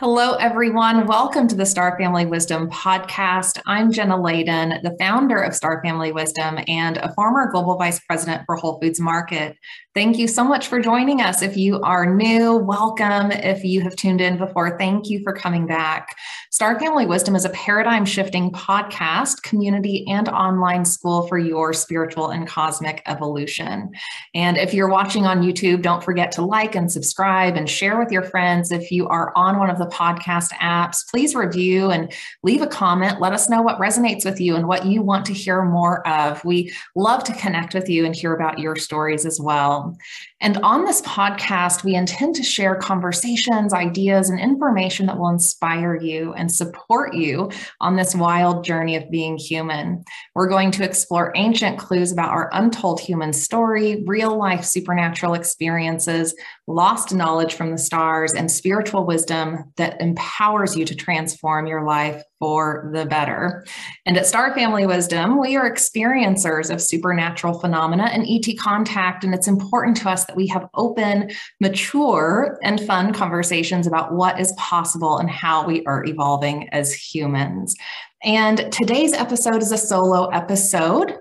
Hello, everyone. Welcome to the Star Family Wisdom podcast. I'm Jenna Layden, the founder of Star Family Wisdom and a former global vice president for Whole Foods Market. Thank you so much for joining us. If you are new, welcome. If you have tuned in before, thank you for coming back. Star Family Wisdom is a paradigm shifting podcast, community, and online school for your spiritual and cosmic evolution. And if you're watching on YouTube, don't forget to like and subscribe and share with your friends. If you are on one of the podcast apps, please review and leave a comment. Let us know what resonates with you and what you want to hear more of. We love to connect with you and hear about your stories as well. And on this podcast, we intend to share conversations, ideas, and information that will inspire you and support you on this wild journey of being human. We're going to explore ancient clues about our untold human story, real life supernatural experiences, lost knowledge from the stars, and spiritual wisdom that empowers you to transform your life for the better. And at Star Family Wisdom, we are experiencers of supernatural phenomena and ET contact. And it's important to us that we have open, mature, and fun conversations about what is possible and how we are evolving as humans. And today's episode is a solo episode.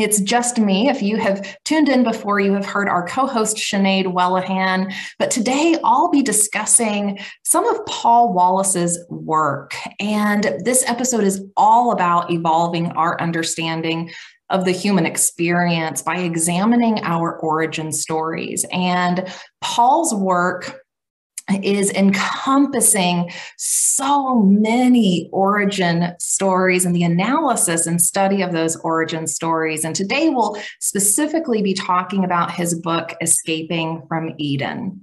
It's just me. If you have tuned in before, you have heard our co host Sinead Wellahan. But today I'll be discussing some of Paul Wallis's work. And this episode is all about evolving our understanding of the human experience by examining our origin stories. And Paul's work is encompassing so many origin stories and the analysis and study of those origin stories. And today we'll specifically be talking about his book, Escaping from Eden.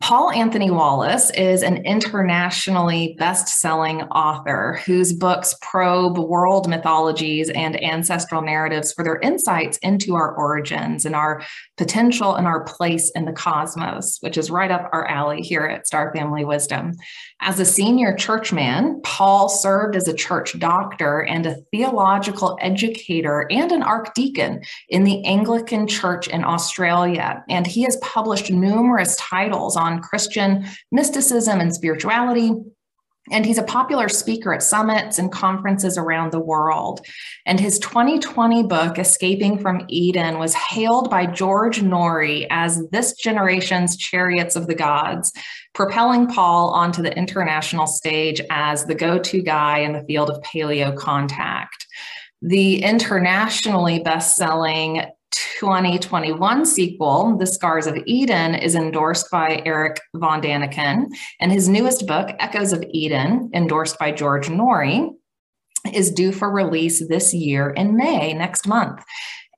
Paul Anthony Wallis is an internationally best selling author whose books probe world mythologies and ancestral narratives for their insights into our origins and our potential and our place in the cosmos, which is right up our alley here at Star Family Wisdom. As a senior churchman, Paul served as a church doctor and a theological educator and an archdeacon in the Anglican Church in Australia. And he has published numerous titles on Christian mysticism and spirituality, and he's a popular speaker at summits and conferences around the world. And his 2020 book, Escaping from Eden, was hailed by George Noory as this generation's Chariots of the Gods, propelling Paul onto the international stage as the go to guy in the field of paleo contact. The internationally best selling 2021 sequel, The Scars of Eden, is endorsed by Erich von Däniken. And his newest book, Echoes of Eden, endorsed by George Noory, is due for release this year in May, next month.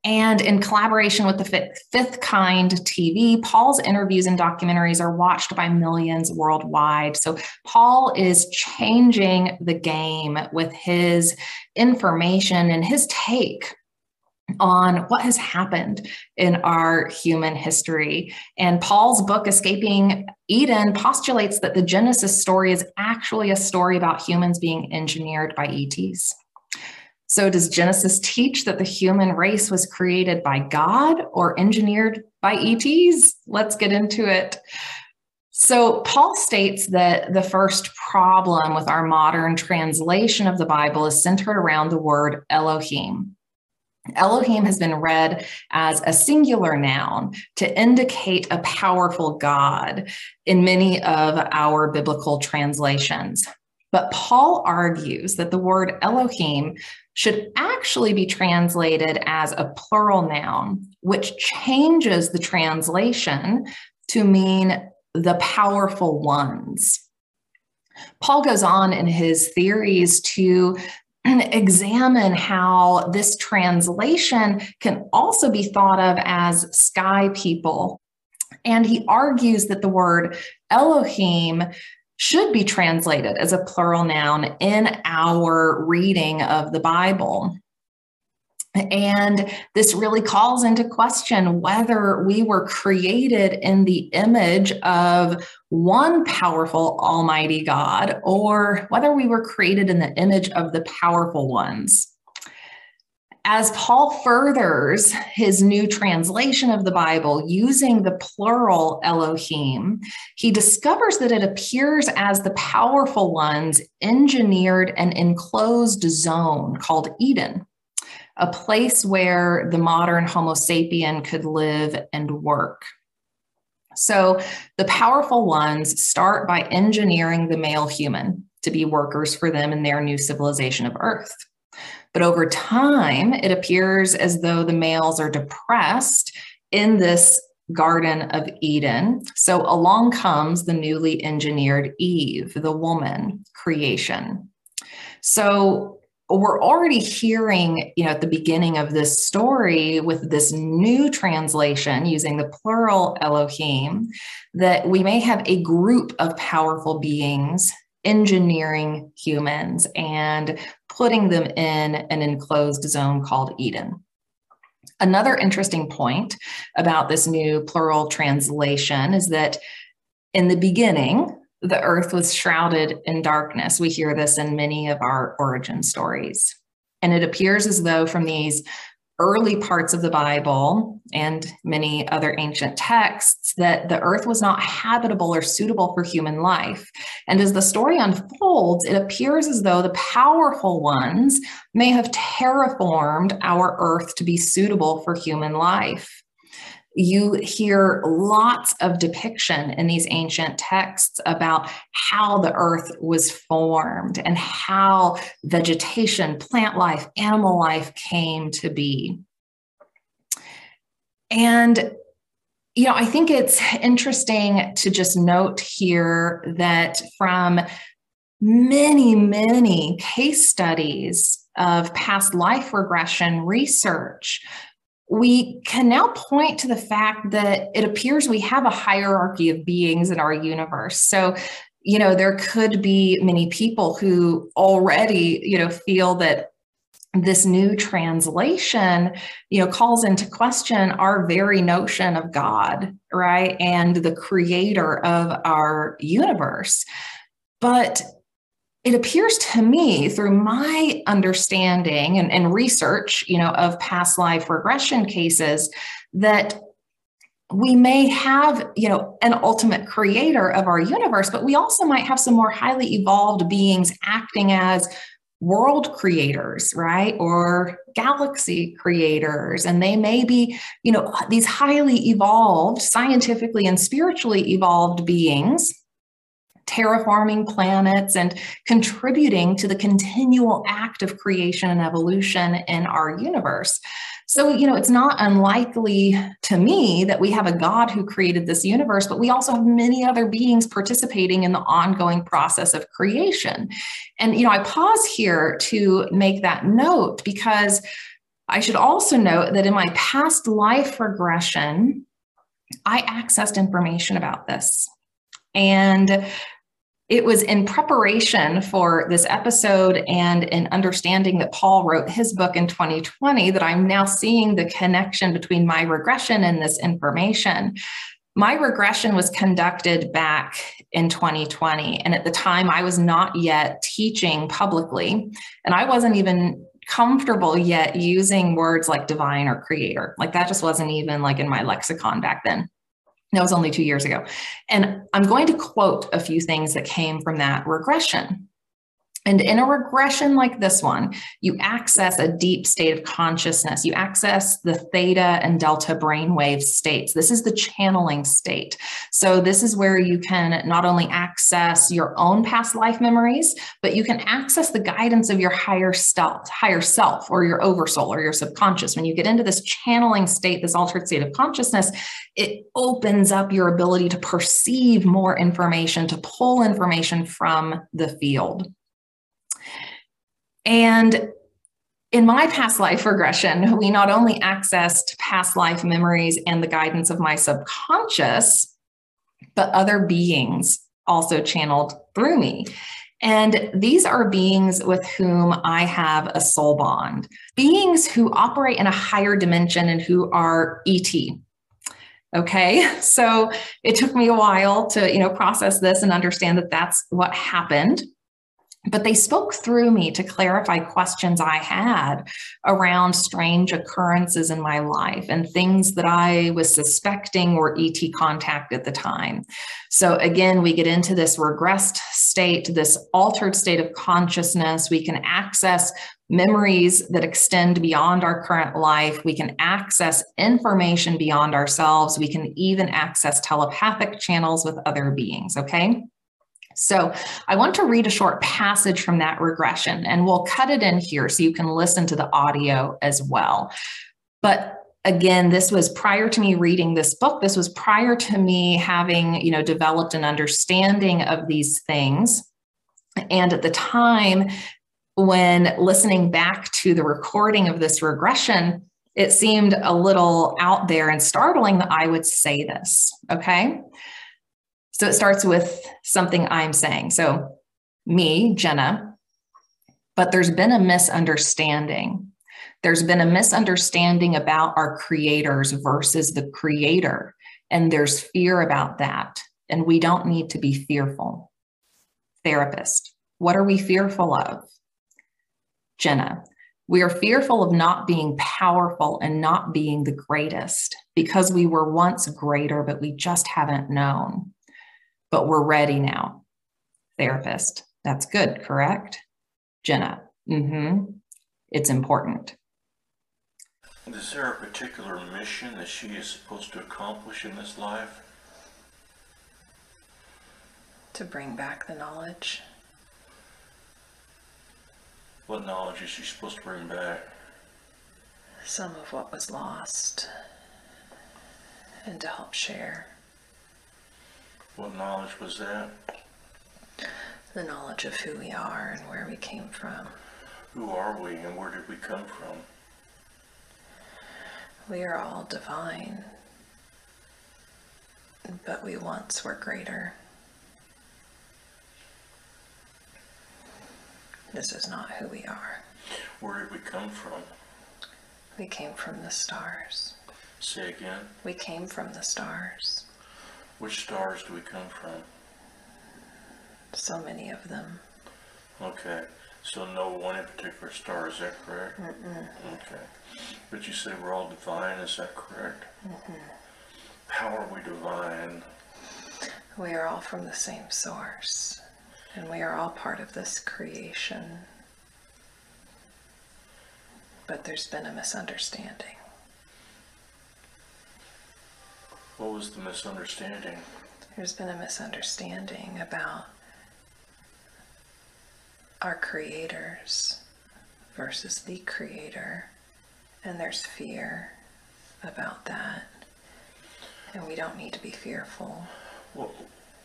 And in collaboration with the Fifth Kind TV, Paul's interviews and documentaries are watched by millions worldwide. So Paul is changing the game with his information and his take on what has happened in our human history. And Paul's book, Escaping Eden, postulates that the Genesis story is actually a story about humans being engineered by ETs. So, does Genesis teach that the human race was created by God or engineered by ETs? Let's get into it. So, Paul states that the first problem with our modern translation of the Bible is centered around the word Elohim. Elohim has been read as a singular noun to indicate a powerful God in many of our biblical translations. But Paul argues that the word Elohim should actually be translated as a plural noun, which changes the translation to mean the powerful ones. Paul goes on in his theories to examine how this translation can also be thought of as sky people. And he argues that the word Elohim should be translated as a plural noun in our reading of the Bible. And this really calls into question whether we were created in the image of one powerful Almighty God or whether we were created in the image of the powerful ones. as Paul furthers his new translation of the Bible using the plural Elohim, he discovers that it appears as the powerful ones engineered an enclosed zone called Eden, a place where the modern Homo sapien could live and work. So the powerful ones start by engineering the male human to be workers for them in their new civilization of Earth. But over time, it appears as though the males are depressed in this Garden of Eden. So along comes the newly engineered Eve, the woman creation. So we're already hearing, you know, at the beginning of this story with this new translation using the plural Elohim, that we may have a group of powerful beings engineering humans and putting them in an enclosed zone called Eden. Another interesting point about this new plural translation is that in the beginning, the earth was shrouded in darkness. We hear this in many of our origin stories. And it appears as though from these early parts of the Bible and many other ancient texts that the earth was not habitable or suitable for human life. And as the story unfolds, it appears as though the powerful ones may have terraformed our earth to be suitable for human life you hear lots of depiction in these ancient texts about how the earth was formed and how vegetation, plant life, animal life came to be. And you know, I think it's interesting to just note here that from many, many case studies of past life regression research, we can now point to the fact that it appears we have a hierarchy of beings in our universe. So, you know, there could be many people who already, you know, feel that this new translation you know calls into question our very notion of god right and the creator of our universe but it appears to me through my understanding and, and research you know of past life regression cases that we may have you know an ultimate creator of our universe but we also might have some more highly evolved beings acting as world creators right? Or galaxy creators. And they may be you know these highly evolved scientifically and spiritually evolved beings terraforming planets and contributing to the continual act of creation and evolution in our universe. So, you know, it's not unlikely to me that we have a God who created this universe, but we also have many other beings participating in the ongoing process of creation. And, you know, I pause here to make that note because I should also note that in my past life regression, I accessed information about this. And it was in preparation for this episode and in understanding that Paul wrote his book in 2020 that I'm now seeing the connection between my regression and this information. My regression was conducted back in 2020. And at the time, I was not yet teaching publicly, and I wasn't even comfortable yet using words like divine or creator. Like that just wasn't even like in my lexicon back then. That was only two years ago. And I'm going to quote a few things that came from that regression. And in a regression like this one, you access a deep state of consciousness. You access the theta and delta brainwave states. This is the channeling state. So, this is where you can not only access your own past life memories, but you can access the guidance of your higher self, higher self, or your oversoul, or your subconscious. When you get into this channeling state, this altered state of consciousness, it opens up your ability to perceive more information, to pull information from the field. And in my past life regression, we not only accessed past life memories and the guidance of my subconscious, but other beings also channeled through me. And these are beings with whom I have a soul bond, beings who operate in a higher dimension and who are ET. Okay, so it took me a while to, you know, process this and understand that that's what happened. But they spoke through me to clarify questions I had around strange occurrences in my life and things that I was suspecting were ET contact at the time. So, again, we get into this regressed state, this altered state of consciousness. We can access memories that extend beyond our current life. We can access information beyond ourselves. We can even access telepathic channels with other beings. Okay. So I want to read a short passage from that regression, and we'll cut it in here so you can listen to the audio as well. But again this was prior to me reading this book. This was prior to me having you know developed an understanding of these things. And at the time when listening back to the recording of this regression it seemed a little out there and startling that i would say this okay so it starts with something I'm saying. So, me, Jenna, but there's been a misunderstanding. There's been a misunderstanding about our creators versus the creator. And there's fear about that. And we don't need to be fearful. Therapist, what are we fearful of? Jenna, we are fearful of not being powerful and not being the greatest because we were once greater, but we just haven't known but we're ready now. Therapist, that's good, correct? Jenna, mm-hmm. It's important. Is there a particular mission that she is supposed to accomplish in this life? To bring back the knowledge. What knowledge is she supposed to bring back? Some of what was lost. And to help share. What knowledge was that? The knowledge of who we are and where we came from. Who are we and where did we come from? We are all divine, but we once were greater. This is not who we are. Where did we come from? We came from the stars. Say again. We came from the stars. Which stars do we come from? So many of them. Okay. So no one in particular star, is that correct? Mm-mm. Okay. But you say we're all divine, is that correct? Mm-hmm. How are we divine? We are all from the same source, and we are all part of this creation. But there's been a misunderstanding. What was the misunderstanding? There's been a misunderstanding about our creators versus the creator, and there's fear about that. And we don't need to be fearful. What,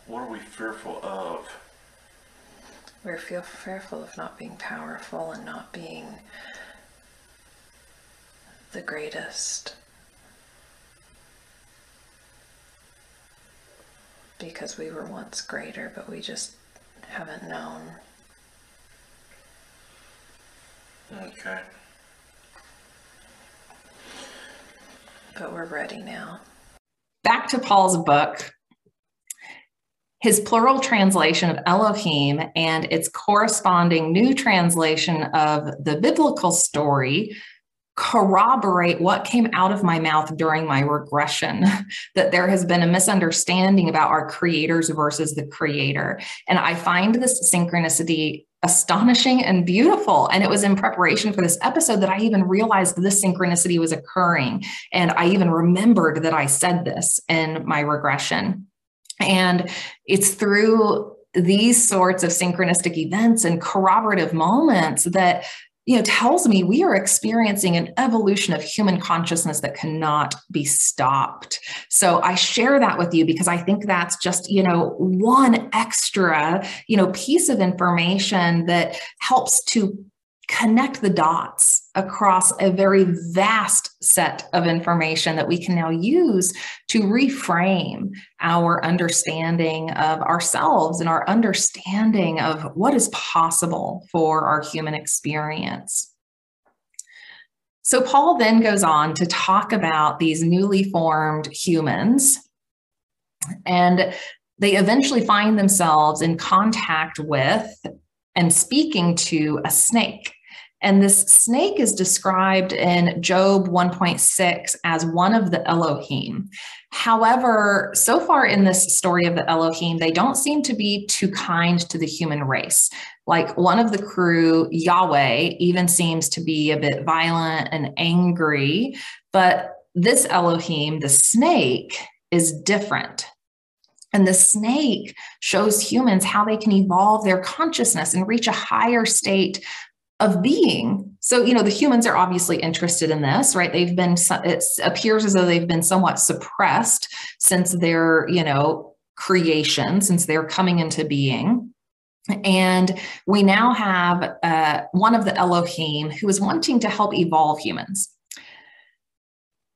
what are we fearful of? We're feel fearful of not being powerful and not being the greatest because we were once greater, but we just haven't known. Okay. But we're ready now. Back to Paul's book. His plural translation of Elohim and its corresponding new translation of the biblical story corroborate what came out of my mouth during my regression that there has been a misunderstanding about our creators versus the creator. And I find this synchronicity astonishing and beautiful. And it was in preparation for this episode that I even realized this synchronicity was occurring. And I even remembered that I said this in my regression. And it's through these sorts of synchronistic events and corroborative moments that you know tells me we are experiencing an evolution of human consciousness that cannot be stopped. So i share that with you because i think that's just you know one extra you know piece of information that helps to connect the dots across a very vast set of information that we can now use to reframe our understanding of ourselves and our understanding of what is possible for our human experience. So, Paul then goes on to talk about these newly formed humans, and they eventually find themselves in contact with and speaking to a snake. And this snake is described in Job 1.6 as one of the Elohim. However, so far in this story of the Elohim, they don't seem to be too kind to the human race. Like one of the crew, Yahweh, even seems to be a bit violent and angry. But this Elohim, the snake, is different. And the snake shows humans how they can evolve their consciousness and reach a higher state of being. So, you know, the humans are obviously interested in this, right? They've been, it appears as though they've been somewhat suppressed since their, you know, creation, since they're coming into being. And we now have uh, one of the Elohim who is wanting to help evolve humans.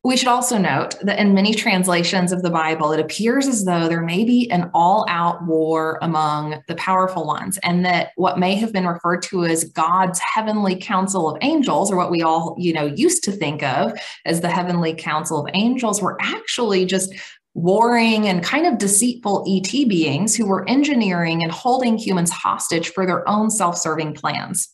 We should also note that in many translations of the Bible, it appears as though there may be an all out war among the powerful ones, and that what may have been referred to as God's heavenly council of angels, or what we all, you know, used to think of as the heavenly council of angels, were actually just warring and kind of deceitful ET beings who were engineering and holding humans hostage for their own self serving plans.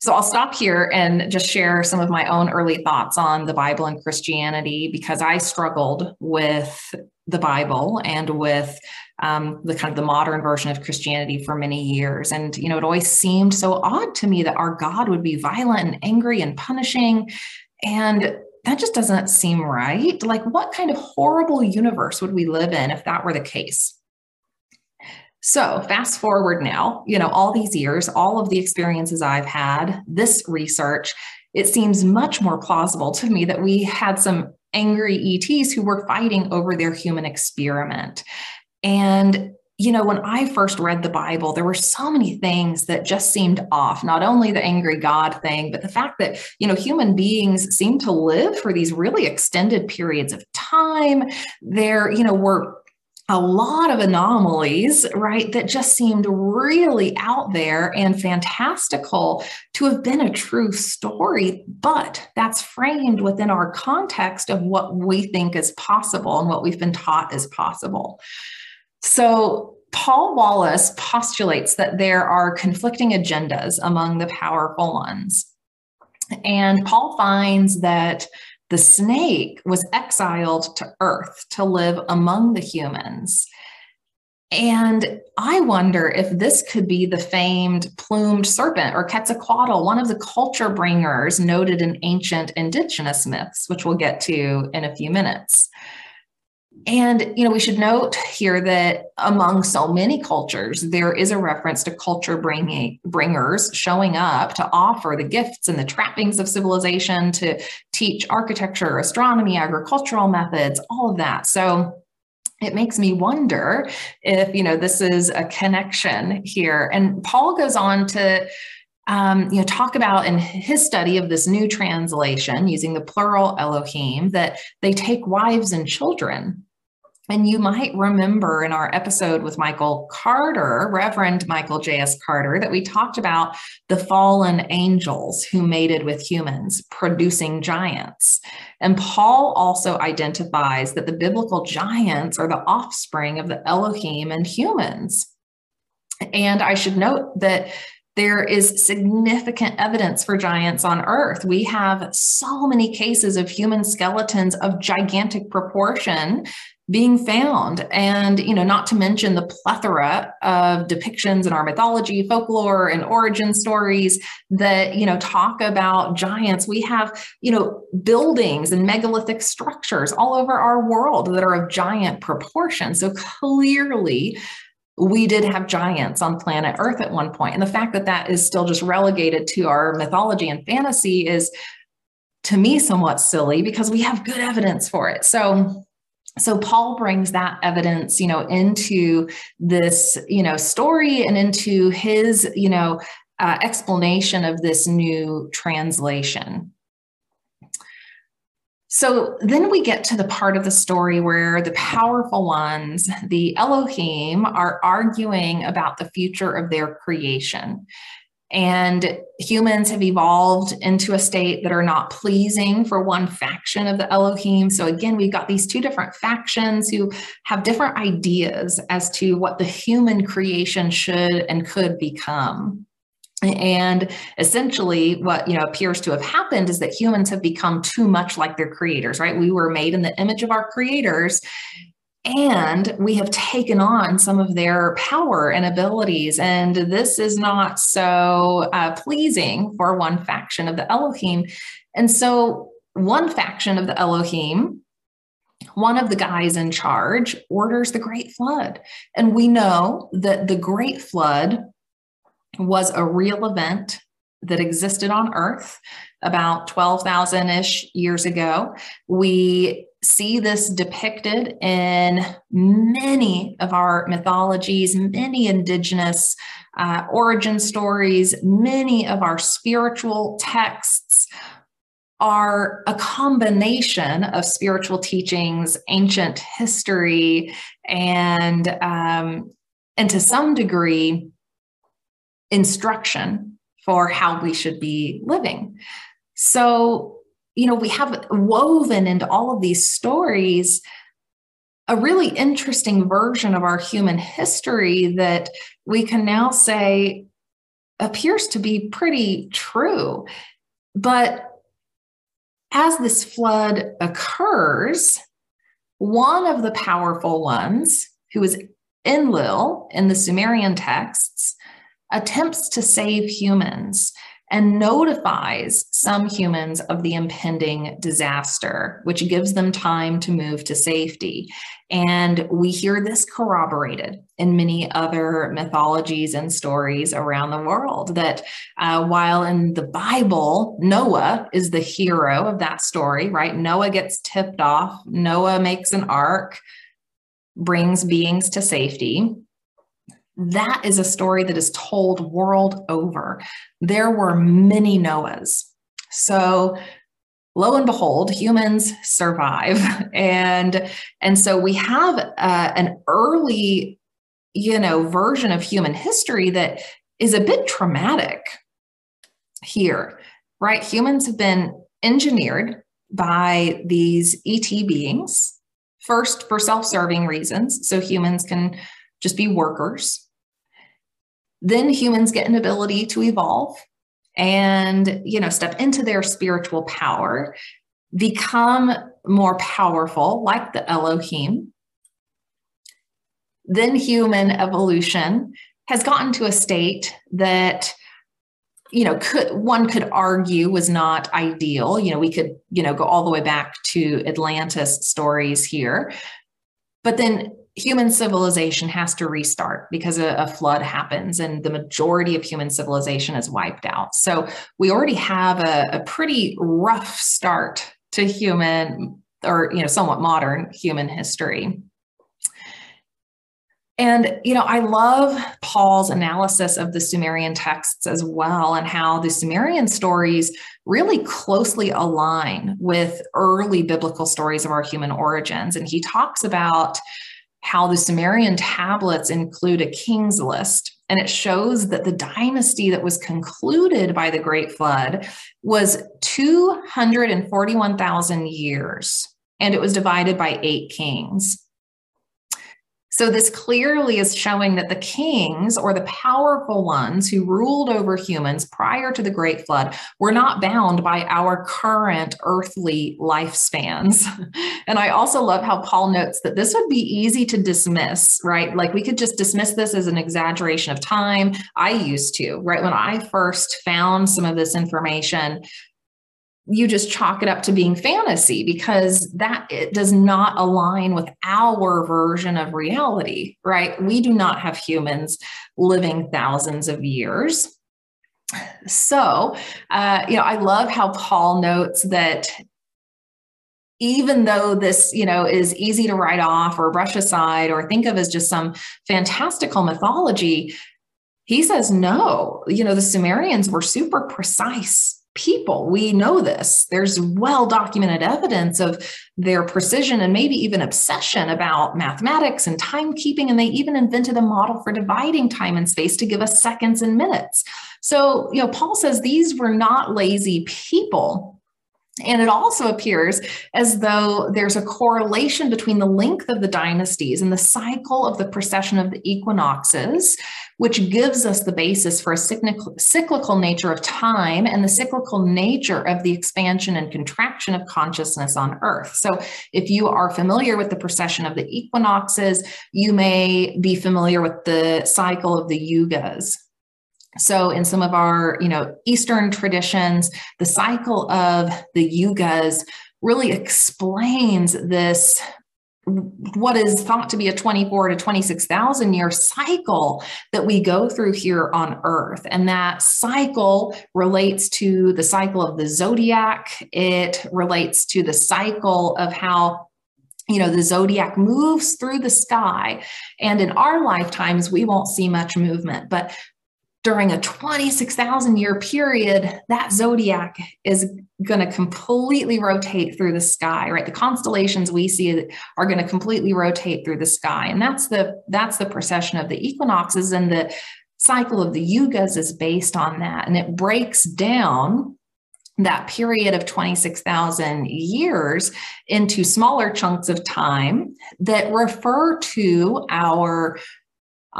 So I'll stop here and just share some of my own early thoughts on the Bible and Christianity because I struggled with the Bible and with um, the kind of the modern version of Christianity for many years. And, you know, it always seemed so odd to me that our God would be violent and angry and punishing. And that just doesn't seem right. Like, what kind of horrible universe would we live in if that were the case? So, fast forward now, you know, all these years, all of the experiences I've had, this research, it seems much more plausible to me that we had some angry ETs who were fighting over their human experiment. And you know, when I first read the Bible, there were so many things that just seemed off. Not only the angry God thing, but the fact that, you know, human beings seem to live for these really extended periods of time. There, you know, were a lot of anomalies, right, that just seemed really out there and fantastical to have been a true story. But that's framed within our context of what we think is possible and what we've been taught is possible. So, Paul Wallis postulates that there are conflicting agendas among the powerful ones. And Paul finds that the snake was exiled to earth to live among the humans. And I wonder if this could be the famed plumed serpent or Quetzalcoatl, one of the culture bringers noted in ancient indigenous myths, which we'll get to in a few minutes. And, you know, we should note here that among so many cultures, there is a reference to culture bringing, bringers showing up to offer the gifts and the trappings of civilization to teach architecture, astronomy, agricultural methods, all of that. So it makes me wonder if, you know, this is a connection here. And Paul goes on to um, you know, talk about in his study of this new translation using the plural Elohim that they take wives and children and you might remember in our episode with Michael Carter, Reverend Michael J.S. Carter, that we talked about the fallen angels who mated with humans, producing giants. And Paul also identifies that the biblical giants are the offspring of the Elohim and humans. And I should note that there is significant evidence for giants on Earth. We have so many cases of human skeletons of gigantic proportion being found. And you know not to mention the plethora of depictions in our mythology folklore and origin stories that you know talk about giants. We have you know buildings and megalithic structures all over our world that are of giant proportions. So clearly we did have giants on planet earth at one point. And the fact that that is still just relegated to our mythology and fantasy is to me somewhat silly because we have good evidence for it. So so paul brings that evidence you know into this you know story and into his you know uh, explanation of this new translation so then we get to the part of the story where the powerful ones, the Elohim, are arguing about the future of their creation. And humans have evolved into a state that are not pleasing for one faction of the Elohim. So, again, we've got these two different factions who have different ideas as to what the human creation should and could become. And essentially, what you know appears to have happened is that humans have become too much like their creators, right? We were made in the image of our creators, and we have taken on some of their power and abilities. And this is not so uh, pleasing for one faction of the Elohim. And so, one faction of the Elohim, one of the guys in charge, orders the Great Flood. And we know that the Great Flood was a real event that existed on Earth about 12,000 ish years ago. We see this depicted in many of our mythologies, many indigenous uh, origin stories, many of our spiritual texts are a combination of spiritual teachings, ancient history, and um, and to some degree, instruction for how we should be living. So you know, we have woven into all of these stories a really interesting version of our human history that we can now say appears to be pretty true. But as this flood occurs, one of the powerful ones, who is Enlil in the Sumerian texts, attempts to save humans and notifies some humans of the impending disaster, which gives them time to move to safety. And we hear this corroborated in many other mythologies and stories around the world. That uh, while in the Bible, Noah is the hero of that story, right? Noah gets tipped off, Noah makes an ark, brings beings to safety that is a story that is told world over. There were many Noahs. So lo and behold humans survive and and so we have uh, an early you know version of human history that is a bit traumatic here right humans have been engineered by these et beings first for self-serving reasons so humans can just be workers. Then humans get an ability to evolve and, you know, step into their spiritual power, become more powerful, like the Elohim. Then human evolution has gotten to a state that you know could one could argue was not ideal you know we could you know go all the way back to atlantis stories here but then human civilization has to restart because a, a, flood happens and the majority of human civilization is wiped out. So we already have a, a pretty rough start to human or you know somewhat modern human history. And, you know, I love Paul's analysis of the Sumerian texts as well, and how the Sumerian stories really closely align with early biblical stories of our human origins. And he talks about how the Sumerian tablets include a king's list. And it shows that the dynasty that was concluded by the Great Flood was 241,000 years, and it was divided by eight kings. So, this clearly is showing that the kings or the powerful ones who ruled over humans prior to the Great Flood were not bound by our current earthly lifespans. And I also love how Paul notes that this would be easy to dismiss, right? Like we could just dismiss this as an exaggeration of time. I used to, right? When I first found some of this information, you just chalk it up to being fantasy because that it does not align with our version of reality right? We do not have humans living thousands of years. So uh, you know i love how paul notes that even though this you know is easy to write off or brush aside or think of as just some fantastical mythology he says no you know the sumerians were super precise people. We know this. There's well documented evidence of their precision and maybe even obsession about mathematics and timekeeping. And they even invented a model for dividing time and space to give us seconds and minutes. So, you know, Paul says these were not lazy people and it also appears as though there's a correlation between the length of the dynasties and the cycle of the precession of the equinoxes, which gives us the basis for a cyclical, nature of time and the cyclical nature of the expansion and contraction of consciousness on Earth. So, if you are familiar with the precession of the equinoxes, you may be familiar with the cycle of the yugas. So in some of our, you know, Eastern traditions, the cycle of the yugas really explains this what is thought to be a 24 to 26,000 year cycle that we go through here on earth. And that cycle relates to the cycle of the zodiac. It relates to the cycle of how you know the zodiac moves through the sky and in our lifetimes we won't see much movement but during a 26,000 year period, that zodiac is going to completely rotate through the sky, right? The constellations we see are going to completely rotate through the sky. And that's the that's the precession of the equinoxes and the cycle of the yugas is based on that. And it breaks down that period of 26,000 years into smaller chunks of time that refer to our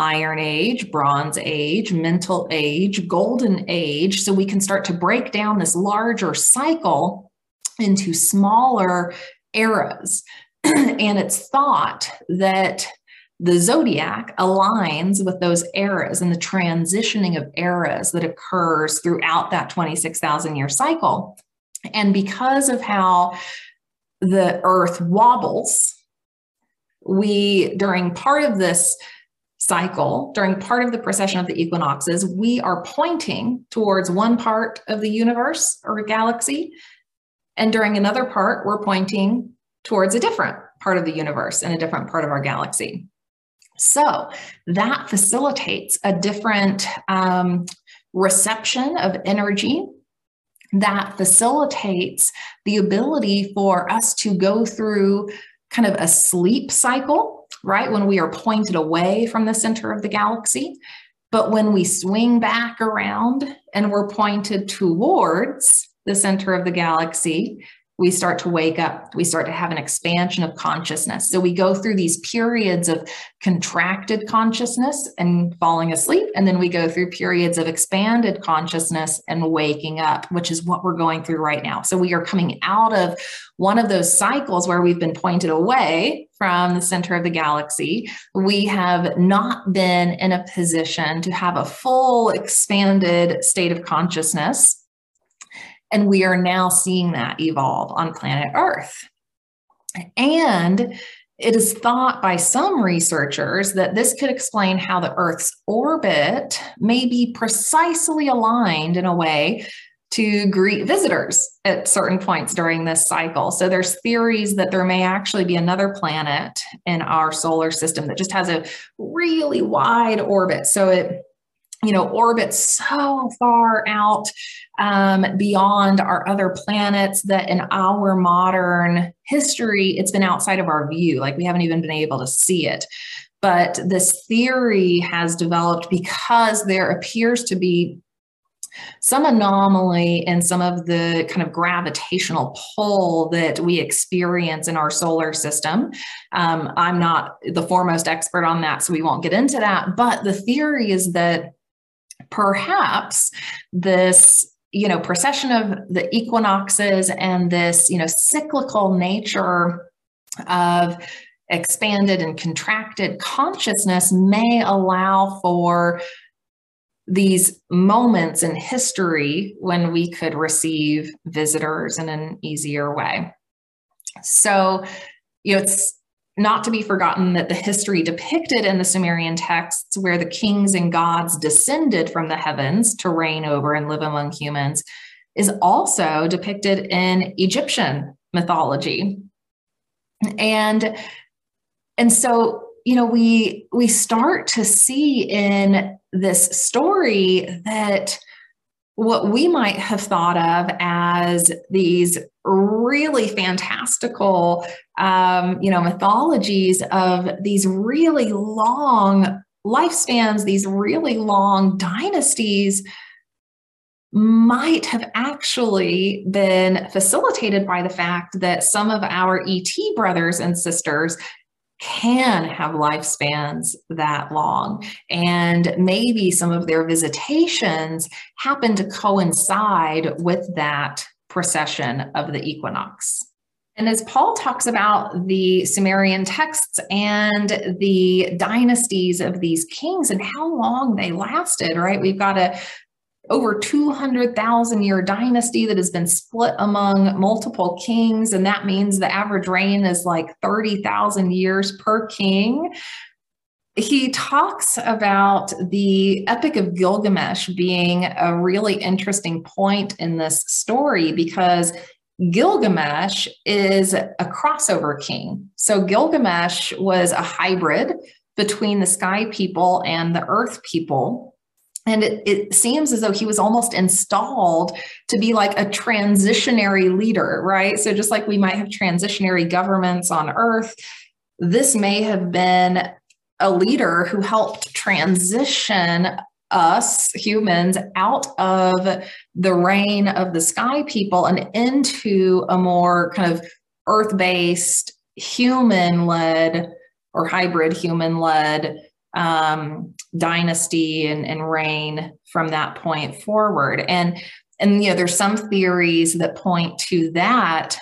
Iron Age, Bronze Age, Mental Age, Golden Age. So we can start to break down this larger cycle into smaller eras. and it's thought that the zodiac aligns with those eras and the transitioning of eras that occurs throughout that 26,000 year cycle. And because of how the earth wobbles, we, during part of this cycle during part of the precession of the equinoxes, we are pointing towards one part of the universe or a galaxy. And during another part, we're pointing towards a different part of the universe and a different part of our galaxy. So that facilitates a different um, reception of energy that facilitates the ability for us to go through kind of a sleep cycle right? When we are pointed away from the center of the galaxy. But when we swing back around and we're pointed towards the center of the galaxy, we start to wake up. We start to have an expansion of consciousness. So we go through these periods of contracted consciousness and falling asleep. And then we go through periods of expanded consciousness and waking up, which is what we're going through right now. So we are coming out of one of those cycles where we've been pointed away from the center of the galaxy. We have not been in a position to have a full expanded state of consciousness and we are now seeing that evolve on planet Earth. And it is thought by some researchers that this could explain how the Earth's orbit may be precisely aligned in a way to greet visitors at certain points during this cycle. So there's theories that there may actually be another planet in our solar system that just has a really wide orbit. So it you know, orbits so far out um, beyond our other planets that in our modern history, it's been outside of our view. Like we haven't even been able to see it. But this theory has developed because there appears to be some anomaly in some of the kind of gravitational pull that we experience in our solar system. Um, I'm not the foremost expert on that, so we won't get into that. But the theory is that perhaps this you know precession of the equinoxes and this you know cyclical nature of expanded and contracted consciousness may allow for these moments in history when we could receive visitors in an easier way so you know it's not to be forgotten that the history depicted in the Sumerian texts, where the kings and gods descended from the heavens to reign over and live among humans, is also depicted in Egyptian mythology. And, and so, you know, we we start to see in this story that what we might have thought of as these really fantastical, um, you know, mythologies of these really long lifespans, these really long dynasties might have actually been facilitated by the fact that some of our ET brothers and sisters can have lifespans that long. And maybe some of their visitations happen to coincide with that precession of the equinox. And as Paul talks about the Sumerian texts and the dynasties of these kings and how long they lasted, right? We've got a over 200,000 year dynasty that has been split among multiple kings. And that means the average reign is like 30,000 years per king. He talks about the Epic of Gilgamesh being a really interesting point in this story because Gilgamesh is a crossover king. So Gilgamesh was a hybrid between the sky people and the earth people. And it, it, seems as though he was almost installed to be like a transitionary leader, right? So, just like we might have transitionary governments on Earth, this may have been a leader who helped transition us humans out of the reign of the sky people and into a more kind of earth based, human led or hybrid human led um, dynasty and, and reign from that point forward. And and you know, there's some theories that point to that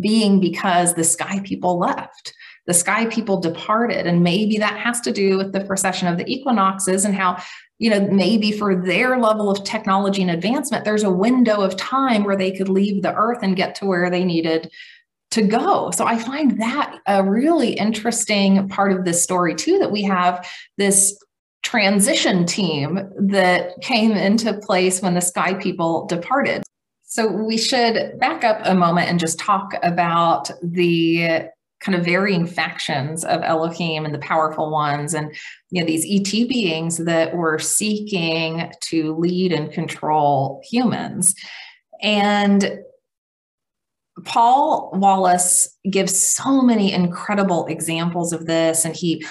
being because the sky people left. The sky people departed, and maybe that has to do with the precession of the equinoxes and how, you know, maybe for their level of technology and advancement, there's a window of time where they could leave the earth and get to where they needed to go. So I find that a really interesting part of this story too that we have this transition team that came into place when the sky people departed. So we should back up a moment and just talk about the kind of varying factions of Elohim and the powerful ones and you know these ET beings that were seeking to lead and control humans. And Paul Wallis gives so many incredible examples of this, and he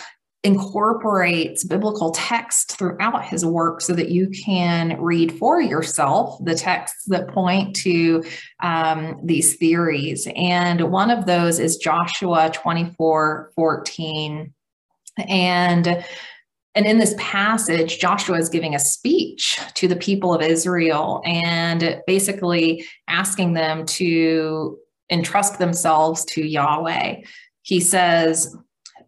incorporates biblical text throughout his work so that you can read for yourself the texts that point to um, these theories. And one of those is Joshua 24 14. And and in this passage, Joshua is giving a speech to the people of Israel and basically asking them to entrust themselves to Yahweh. He says,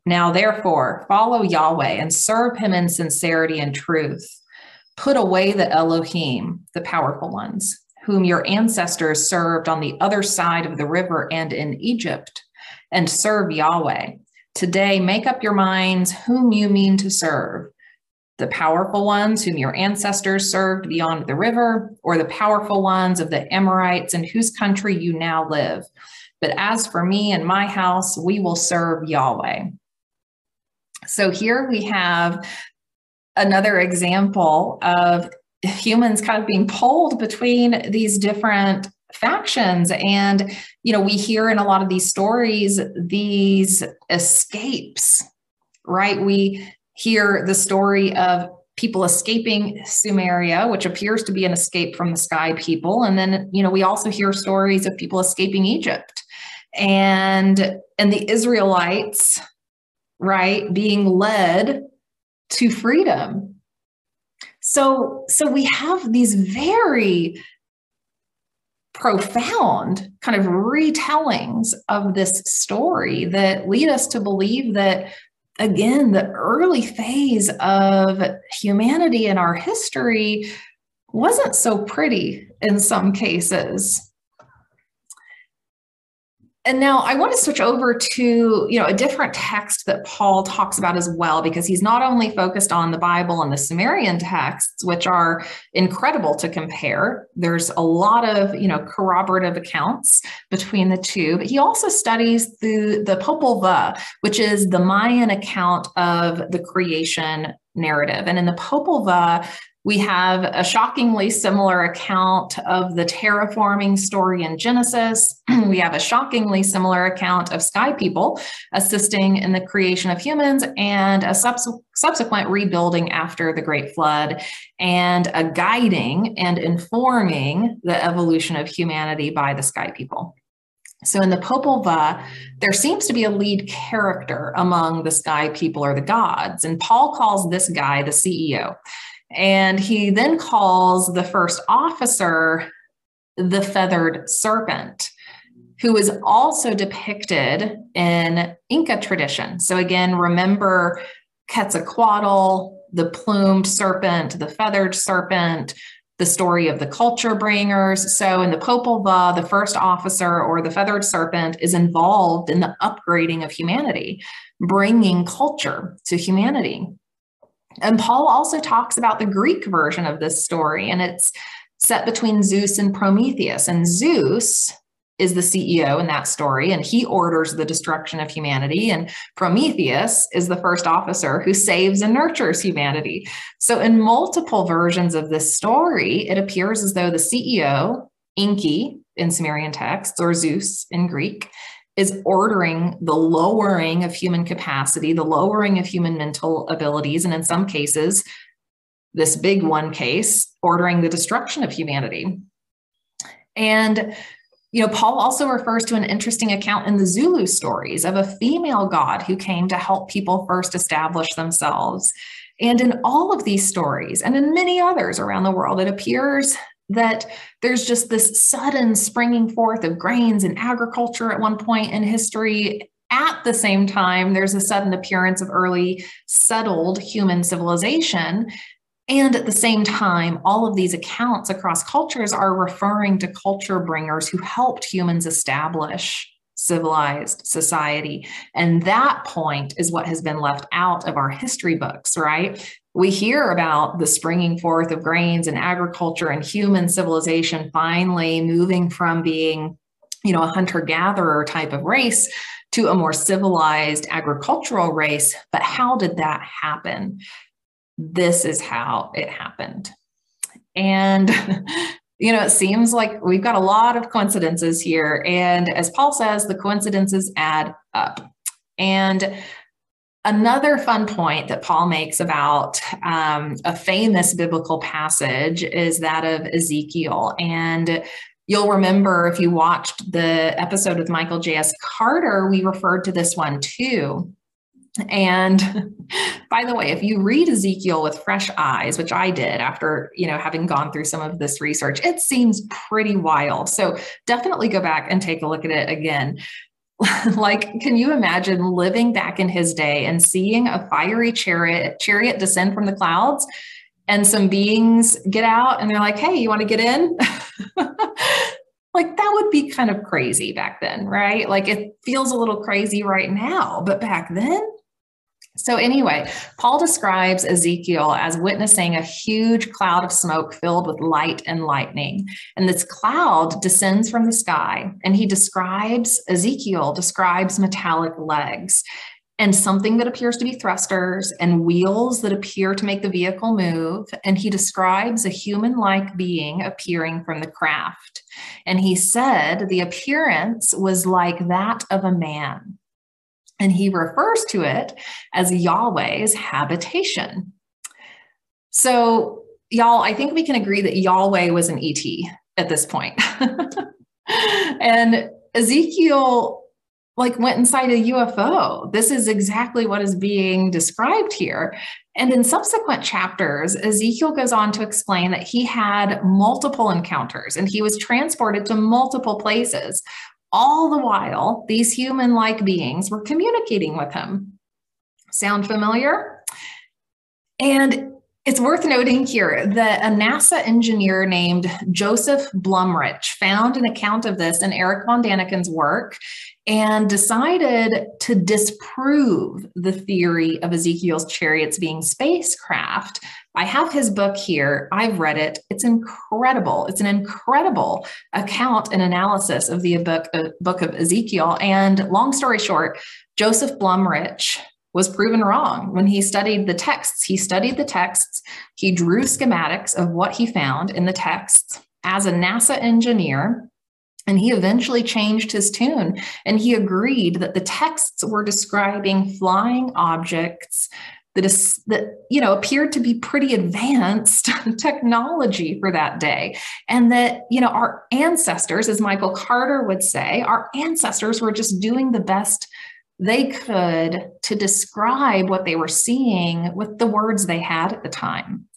Now therefore, follow Yahweh and serve him in sincerity and truth. Put away the Elohim, the powerful ones, whom your ancestors served on the other side of the river and in Egypt, and serve Yahweh. Today, make up your minds whom you mean to serve the powerful ones whom your ancestors served beyond the river, or the powerful ones of the Amorites in whose country you now live. But as for me and my house, we will serve Yahweh. So here we have another example of humans kind of being pulled between these different factions and you know we hear in a lot of these stories these escapes right we hear the story of people escaping Sumeria, which appears to be an escape from the sky people. And then, you know, we also hear stories of people escaping Egypt and and the Israelites, right, being led to freedom. So so we have these very profound kind of retellings of this story that lead us to believe that again, the early phase of humanity in our history wasn't so pretty in some cases. And now I want to switch over to, you know, a different text that Paul talks about as well, because he's not only focused on the Bible and the Sumerian texts, which are incredible to compare. There's a lot of, you know, corroborative accounts between the two, but he also studies the, the which is the Mayan account of the creation narrative. And in the Popol Vuh, We have a shockingly similar account of the terraforming story in Genesis. we have a shockingly similar account of sky people assisting in the creation of humans and a subs- subsequent rebuilding after the Great Flood, and a guiding and informing the evolution of humanity by the sky people. So in the Popol Vuh, there seems to be a lead character among the sky people or the gods. And Paul calls this guy the CEO. And he then calls the first officer the feathered serpent, who is also depicted in Inca tradition. So, again, remember Quetzalcoatl, the plumed serpent, the feathered serpent, the story of the culture bringers. So, in the Popol Vuh, the first officer or the feathered serpent is involved in the upgrading of humanity, bringing culture to humanity. And Paul also talks about the Greek version of this story, and it's set between Zeus and Prometheus. And Zeus is the CEO in that story, and he orders the destruction of humanity. And Prometheus is the first officer who saves and nurtures humanity. So, in multiple versions of this story, it appears as though the CEO, Enki in Sumerian texts, or Zeus in Greek, is ordering the lowering of human capacity, the lowering of human mental abilities, and in some cases, this big one case, ordering the destruction of humanity. And you know, Paul also refers to an interesting account in the Zulu stories of a female god who came to help people first establish themselves. And in all of these stories, and in many others around the world, it appears that there's just this sudden springing forth of grains and agriculture at one point in history. At the same time, there's a sudden appearance of early settled human civilization. And at the same time, all of these accounts across cultures are referring to culture bringers who helped humans establish civilized society. And that point is what has been left out of our history books, right? We hear about the springing forth of grains and agriculture and human civilization finally moving from being you know a hunter gatherer type of race to a more civilized agricultural race. But how did that happen? This is how it happened. And you know it seems like we've got a lot of coincidences here. And as paul says the coincidences add up. And Another fun point that Paul makes about um, a famous biblical passage is that of Ezekiel. And you'll remember if you watched the episode with Michael J.S. Carter, we referred to this one too. And by the way, if you read Ezekiel with fresh eyes, which I did after, you know, having gone through some of this research, it seems pretty wild. So definitely go back and take a look at it again. like can you imagine living back in his day and seeing a fiery chariot chariot descend from the clouds and some beings get out and they're like hey you want to get in? Like that would be kind of crazy back then right? Like it feels a little crazy right now but back then so, anyway, Paul describes Ezekiel as witnessing a huge cloud of smoke filled with light and lightning. And this cloud descends from the sky. And he describes, Ezekiel describes metallic legs and something that appears to be thrusters and wheels that appear to make the vehicle move. And he describes a human like being appearing from the craft. And he said the appearance was like that of a man and he refers to it as Yahweh's habitation. So, y'all, I think we can agree that Yahweh was an ET at this point. and Ezekiel like went inside a UFO. This is exactly what is being described here. And in subsequent chapters, Ezekiel goes on to explain that he had multiple encounters and he was transported to multiple places all the while, these human like beings were communicating with him. Sound familiar? And it's worth noting here that a NASA engineer named Joseph Blumrich found an account of this in Erich von Däniken's work and decided to disprove the theory of Ezekiel's chariots being spacecraft. I have his book here. I've read it. It's incredible. It's an incredible account and analysis of the book, uh, book of Ezekiel. And long story short, Joseph Blumrich was proven wrong. When he studied the texts, he studied the texts, he drew schematics of what he found in the texts as a NASA engineer. And he eventually changed his tune and he agreed that the texts were describing flying objects that is that you know appeared to be pretty advanced technology for that day and that you know our ancestors as michael carter would say our ancestors were just doing the best they could to describe what they were seeing with the words they had at the time.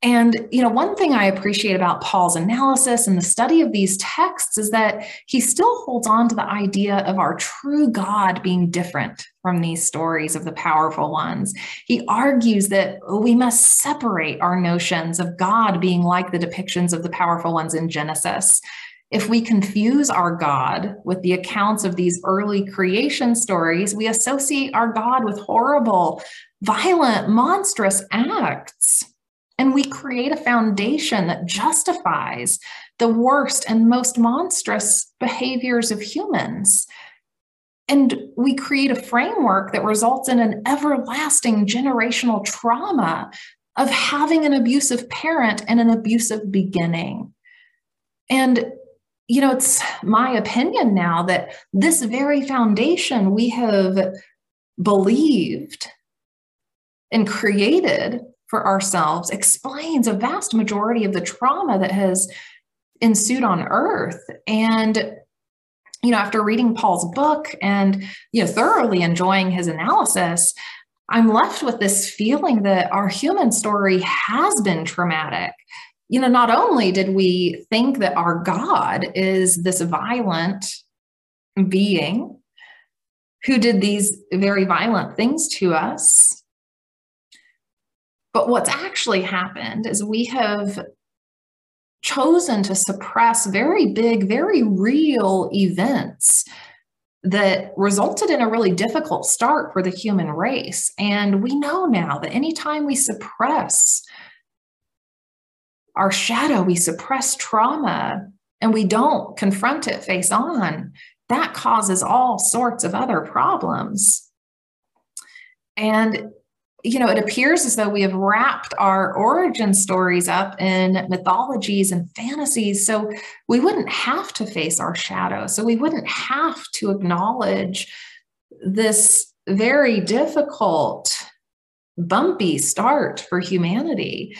And, you know, one thing I appreciate about Paul's analysis and the study of these texts is that he still holds on to the idea of our true God being different from these stories of the powerful ones. He argues that we must separate our notions of God being like the depictions of the powerful ones in Genesis if we confuse our God with the accounts of these early creation stories, we associate our God with horrible, violent, monstrous acts. And we create a foundation that justifies the worst and most monstrous behaviors of humans. And we create a framework that results in an everlasting generational trauma of having an abusive parent and an abusive beginning. And you know, it's my opinion now that this very foundation we have believed and created for ourselves explains a vast majority of the trauma that has ensued on earth. And, you know, after reading Paul's book and, you know, thoroughly enjoying his analysis, I'm left with this feeling that our human story has been traumatic you know, not only did we think that our God is this violent being who did these very violent things to us, but what's actually happened is we have chosen to suppress very big, very real events that resulted in a really difficult start for the human race. And we know now that anytime we suppress our shadow, we suppress trauma and we don't confront it face on, that causes all sorts of other problems. And, you know, it appears as though we have wrapped our origin stories up in mythologies and fantasies. So we wouldn't have to face our shadow. So we wouldn't have to acknowledge this very difficult, bumpy start for humanity.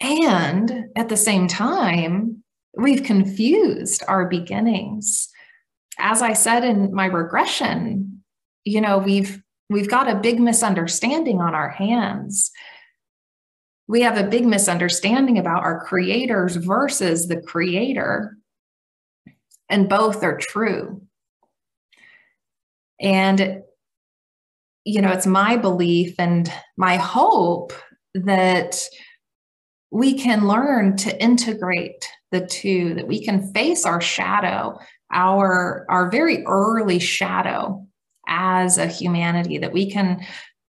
And at the same time, we've confused our beginnings. As I said in my regression, you know, we've we've got a big misunderstanding on our hands. We have a big misunderstanding about our creators versus the creator. And both are true. And you know, it's my belief and my hope that we can learn to integrate the two that we can face our shadow our our very early shadow as a humanity that we can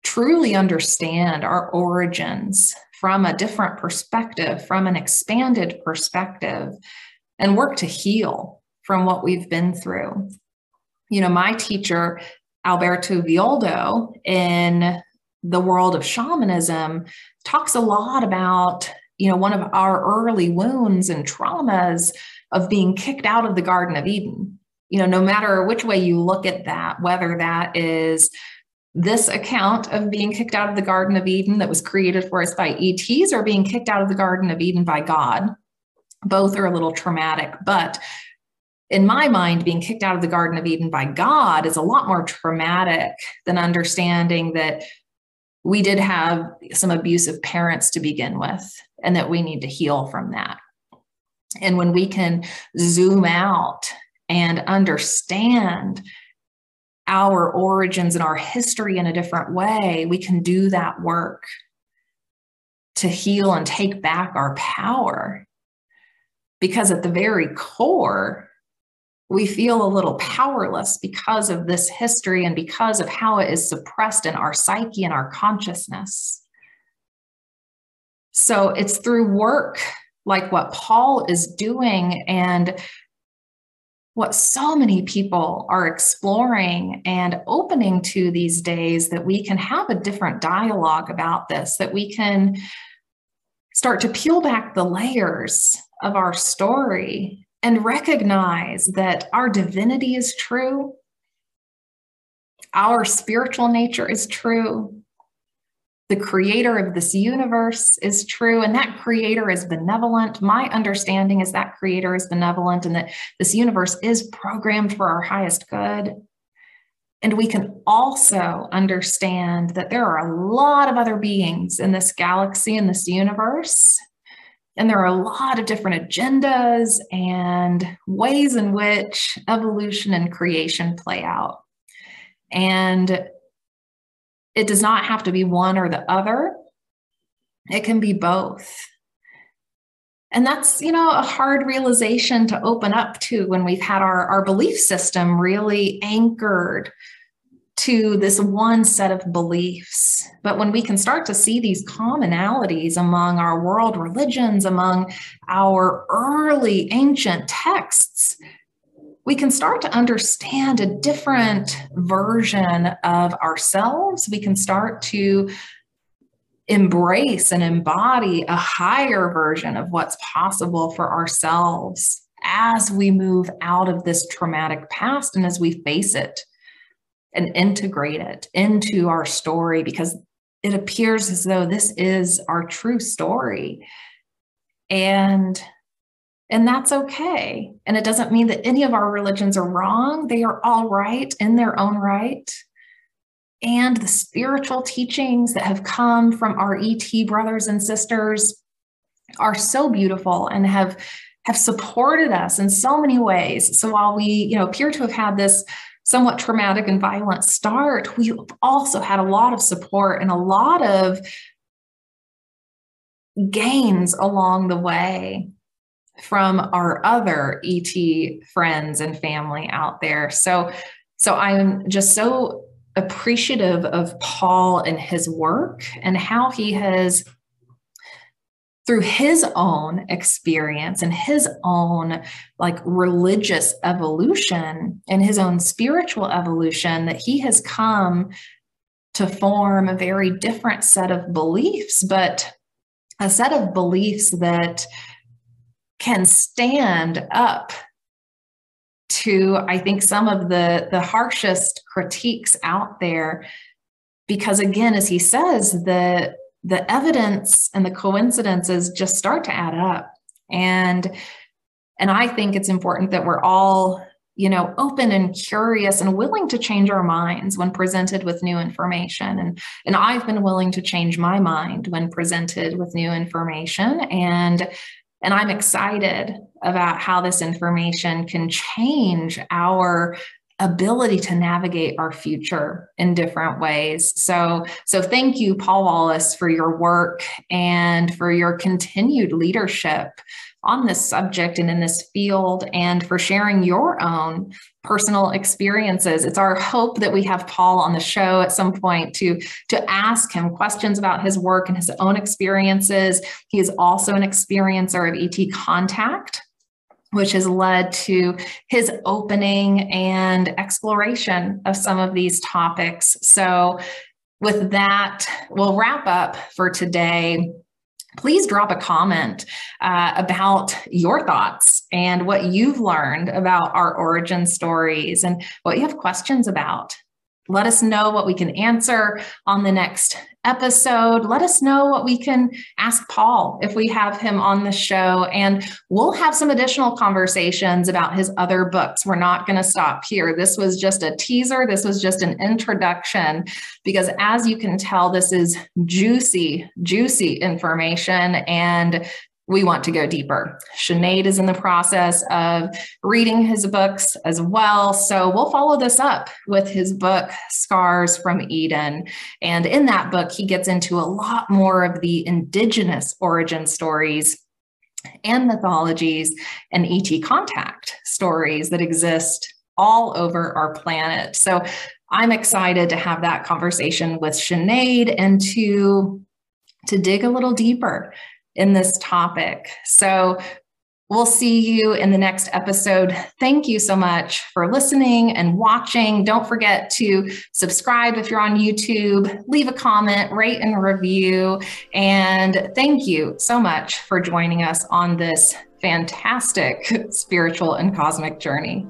truly understand our origins from a different perspective from an expanded perspective and work to heal from what we've been through. You know my teacher alberto villoldo in the world of shamanism talks a lot about you know, one of our early wounds and traumas of being kicked out of the Garden of Eden. You know, no matter which way you look at that, whether that is this account of being kicked out of the Garden of Eden that was created for us by ETs or being kicked out of the Garden of Eden by God, both are a little traumatic. But in my mind, being kicked out of the Garden of Eden by God is a lot more traumatic than understanding that we did have some abusive parents to begin with and that we need to heal from that. And when we can zoom out and understand our origins and our history in a different way, we can do that work to heal and take back our power. Because at the very core, we feel a little powerless because of this history and because of how it is suppressed in our psyche and our consciousness. So it's through work like what Paul is doing and what so many people are exploring and opening to these days that we can have a different dialogue about this, that we can start to peel back the layers of our story and recognize that our divinity is true, our spiritual nature is true, the creator of this universe is true and that creator is benevolent. My understanding is that creator is benevolent and that this universe is programmed for our highest good. And we can also understand that there are a lot of other beings in this galaxy, in this universe. And there are a lot of different agendas and ways in which evolution and creation play out. And it does not have to be one or the other, it can be both. And that's, you know, a hard realization to open up to when we've had our, our belief system really anchored to this one set of beliefs. But when we can start to see these commonalities among our world religions, among our early ancient texts, we can start to understand a different version of ourselves. We can start to embrace and embody a higher version of what's possible for ourselves as we move out of this traumatic past and as we face it and integrate it into our story because it appears as though this is our true story. And and that's okay. And it doesn't mean that any of our religions are wrong. They are all right in their own right. And the spiritual teachings that have come from our ET brothers and sisters are so beautiful and have have supported us in so many ways. So while we, you know, appear to have had this somewhat traumatic and violent start, we've also had a lot of support and a lot of gains along the way from our other ET friends and family out there. So, so I'm just so appreciative of Paul and his work and how he has through his own experience and his own like religious evolution and his own spiritual evolution that he has come to form a very different set of beliefs but a set of beliefs that can stand up to i think some of the the harshest critiques out there. Because again as he says the the evidence and the coincidences just start to add up. And and i think it's important that we're all you know open and curious and willing to change our minds when presented with new information. And and i've been willing to change my mind when presented with new information. And and I'm excited about how this information can change our ability to navigate our future in different ways. So, so thank you, Paul Wallis, for your work and for your continued leadership on this subject and in this field and for sharing your own personal experiences. It's our hope that we have Paul on the show at some point to, to ask him questions about his work and his own experiences. He is also an experiencer of ET contact which has led to his opening and exploration of some of these topics. So, with that, we'll wrap up for today please drop a comment uh, about your thoughts and what you've learned about our origin stories and what you have questions about. Let us know what we can answer on the next episode. Let us know what we can ask Paul if we have him on the show. And we'll have some additional conversations about his other books. We're not going to stop here. This was just a teaser, this was just an introduction, because as you can tell, this is juicy, juicy information. And we want to go deeper. Sinead is in the process of reading his books as well. So we'll follow this up with his book, Scars from Eden. And in that book, he gets into a lot more of the indigenous origin stories and mythologies and ET contact stories that exist all over our planet. So I'm excited to have that conversation with Sinead and to to dig a little deeper in this topic. So We'll see you in the next episode. Thank you so much for listening and watching. Don't forget to subscribe if you're on YouTube, leave a comment, rate and review. And thank you so much for joining us on this fantastic spiritual and cosmic journey.